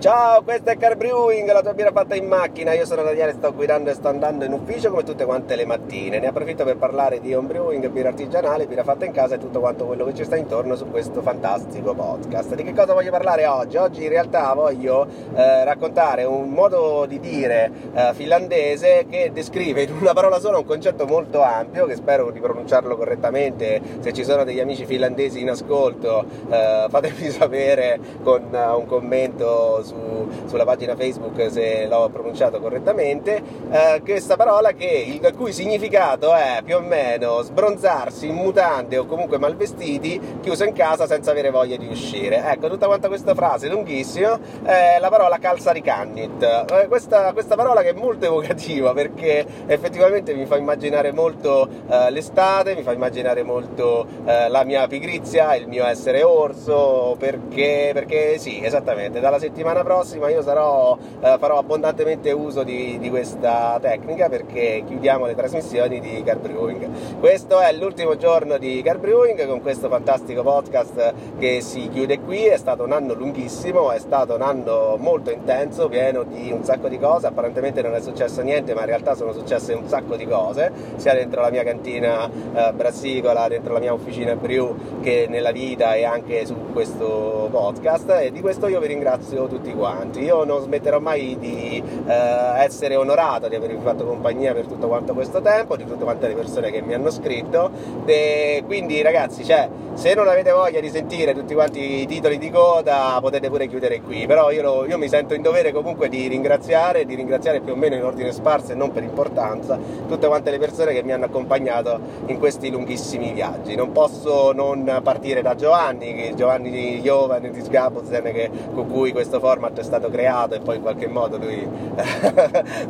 Ciao, questo è Car Brewing, la tua birra fatta in macchina. Io sono Daniele, sto guidando e sto andando in ufficio come tutte quante le mattine. Ne approfitto per parlare di home brewing, birra artigianale, birra fatta in casa e tutto quanto quello che ci sta intorno su questo fantastico podcast. Di che cosa voglio parlare oggi? Oggi in realtà voglio eh, raccontare un modo di dire eh, finlandese che descrive in una parola sola un concetto molto ampio, che spero di pronunciarlo correttamente. Se ci sono degli amici finlandesi in ascolto, eh, fatemi sapere con uh, un commento su, sulla pagina Facebook se l'ho pronunciato correttamente, eh, questa parola che, il cui significato è più o meno sbronzarsi in mutande o comunque malvestiti, chiuso in casa senza avere voglia di uscire. Ecco, tutta quanta questa frase lunghissima è la parola calza di cannit. Eh, questa, questa, parola che è molto evocativa perché effettivamente mi fa immaginare molto eh, l'estate, mi fa immaginare molto eh, la mia pigrizia, il mio essere orso, perché, perché sì, esattamente, dalla settimana prossima prossima io sarò, eh, farò abbondantemente uso di, di, questa tecnica perché chiudiamo le trasmissioni di Car Brewing. Questo è l'ultimo giorno di Car Brewing con questo fantastico podcast che si chiude qui, è stato un anno lunghissimo, è stato un anno molto intenso, pieno di un sacco di cose, apparentemente non è successo niente ma in realtà sono successe un sacco di cose, sia dentro la mia cantina eh, brassicola, dentro la mia officina brew che nella vita e anche su questo podcast. E di questo io vi ringrazio tutti quanti quanti. Io non smetterò mai di eh, essere onorato di avervi fatto compagnia per tutto quanto questo tempo, di tutte quante le persone che mi hanno scritto. E quindi ragazzi, cioè, se non avete voglia di sentire tutti quanti i titoli di coda, potete pure chiudere qui. Però io, lo, io mi sento in dovere comunque di ringraziare, di ringraziare più o meno in ordine sparso e non per importanza, tutte quante le persone che mi hanno accompagnato in questi lunghissimi viaggi. Non posso non partire da Giovanni, Giovanni Giovane di Sgabuzen, con cui questo format è stato creato e poi in qualche modo lui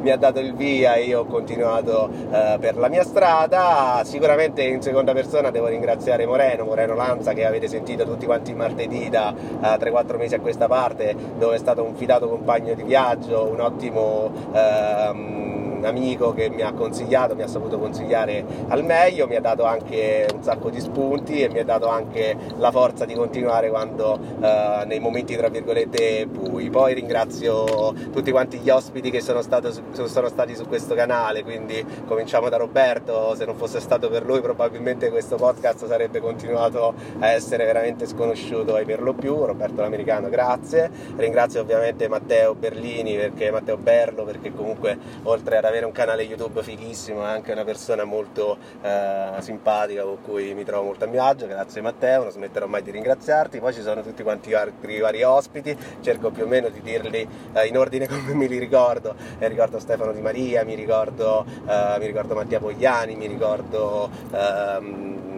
mi ha dato il via e io ho continuato uh, per la mia strada. Sicuramente in seconda persona devo ringraziare Moreno, Moreno Lanza che avete sentito tutti quanti martedì da eh, 3-4 mesi a questa parte, dove è stato un fidato compagno di viaggio, un ottimo... Uh, un amico che mi ha consigliato, mi ha saputo consigliare al meglio, mi ha dato anche un sacco di spunti e mi ha dato anche la forza di continuare quando eh, nei momenti tra virgolette bui. Poi ringrazio tutti quanti gli ospiti che sono, stato, sono stati su questo canale, quindi cominciamo da Roberto, se non fosse stato per lui probabilmente questo podcast sarebbe continuato a essere veramente sconosciuto ai per lo più, Roberto l'americano grazie, ringrazio ovviamente Matteo Berlini perché Matteo Berlo perché comunque oltre ad avere un canale YouTube fighissimo, è anche una persona molto eh, simpatica con cui mi trovo molto a mio agio, grazie Matteo, non smetterò mai di ringraziarti, poi ci sono tutti quanti i vari ospiti, cerco più o meno di dirli eh, in ordine come me li ricordo, eh, ricordo Stefano Di Maria, mi ricordo, eh, mi ricordo Mattia Pogliani, mi ricordo... Ehm,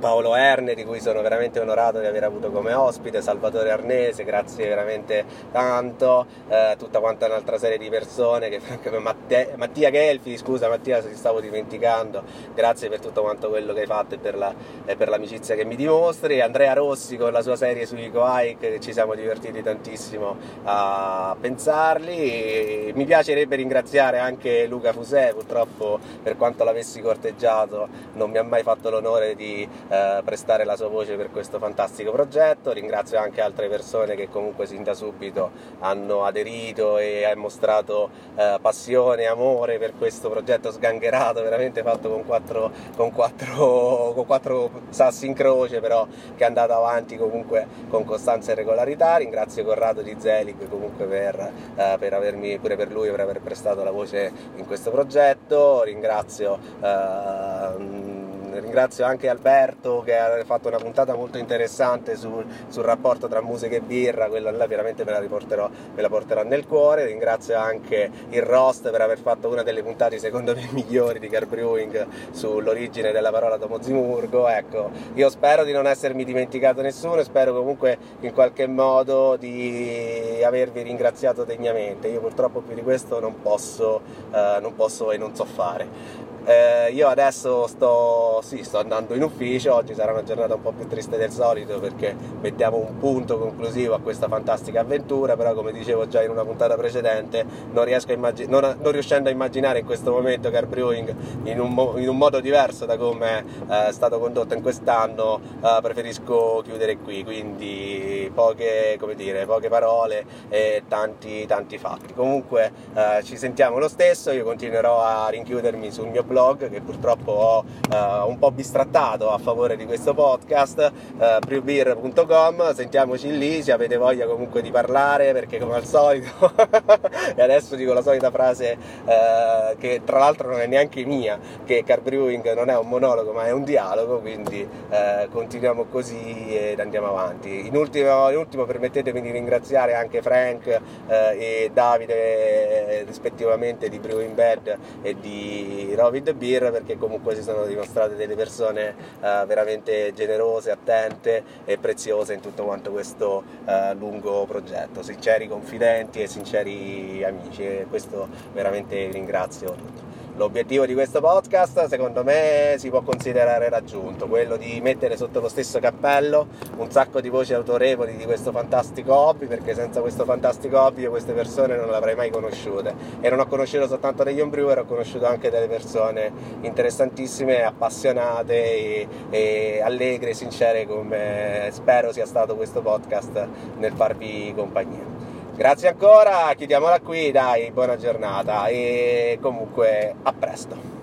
Paolo Erne, di cui sono veramente onorato di aver avuto come ospite, Salvatore Arnese, grazie veramente tanto, eh, tutta quanta un'altra serie di persone, che, Matte, Mattia Gelfi, scusa Mattia se ti stavo dimenticando, grazie per tutto quanto quello che hai fatto e per, la, e per l'amicizia che mi dimostri, Andrea Rossi con la sua serie sui che ci siamo divertiti tantissimo a pensarli, mi piacerebbe ringraziare anche Luca Fusè, purtroppo per quanto l'avessi corteggiato non mi ha mai fatto l'onore di eh, prestare la sua voce per questo fantastico progetto. Ringrazio anche altre persone che comunque sin da subito hanno aderito e hanno mostrato eh, passione e amore per questo progetto sgangherato, veramente fatto con quattro, con quattro, con quattro sassi in croce, però che è andato avanti comunque con costanza e regolarità. Ringrazio Corrado di Zelig comunque per, eh, per avermi, pure per lui, per aver prestato la voce in questo progetto. Ringrazio eh, ringrazio anche Alberto che ha fatto una puntata molto interessante sul, sul rapporto tra musica e birra, quella là veramente me la, me la porterò nel cuore, ringrazio anche il Rost per aver fatto una delle puntate secondo me migliori di Car Brewing sull'origine della parola Tomozimurgo, ecco, io spero di non essermi dimenticato nessuno e spero comunque in qualche modo di avervi ringraziato degnamente, io purtroppo più di questo non posso, uh, non posso e non so fare. Eh, io adesso sto, sì, sto andando in ufficio, oggi sarà una giornata un po' più triste del solito perché mettiamo un punto conclusivo a questa fantastica avventura, però come dicevo già in una puntata precedente, non, immagin- non, non riuscendo a immaginare in questo momento Car Brewing in un, mo- in un modo diverso da come eh, è stato condotto in quest'anno, eh, preferisco chiudere qui, quindi poche, dire, poche parole e tanti, tanti fatti. Comunque eh, ci sentiamo lo stesso, io continuerò a rinchiudermi sul mio blog che purtroppo ho uh, un po' bistrattato a favore di questo podcast, eh, brewbeer.com, sentiamoci lì se avete voglia comunque di parlare perché come al solito, e adesso dico la solita frase uh, che tra l'altro non è neanche mia, che car brewing non è un monologo ma è un dialogo, quindi uh, continuiamo così ed andiamo avanti. In ultimo, in ultimo permettetemi di ringraziare anche Frank e Davide rispettivamente di Brewing Bed e di Rovi with the perché comunque si sono dimostrate delle persone uh, veramente generose, attente e preziose in tutto quanto questo uh, lungo progetto, sinceri confidenti e sinceri amici e questo veramente ringrazio tutti. L'obiettivo di questo podcast, secondo me, si può considerare raggiunto, quello di mettere sotto lo stesso cappello un sacco di voci autorevoli di questo fantastico hobby, perché senza questo fantastico hobby io queste persone non le avrei mai conosciute. E non ho conosciuto soltanto degli homebrewer, ho conosciuto anche delle persone interessantissime, appassionate e, e allegre, sincere, come spero sia stato questo podcast nel farvi compagnia. Grazie ancora, chiudiamola qui, dai, buona giornata e comunque a presto.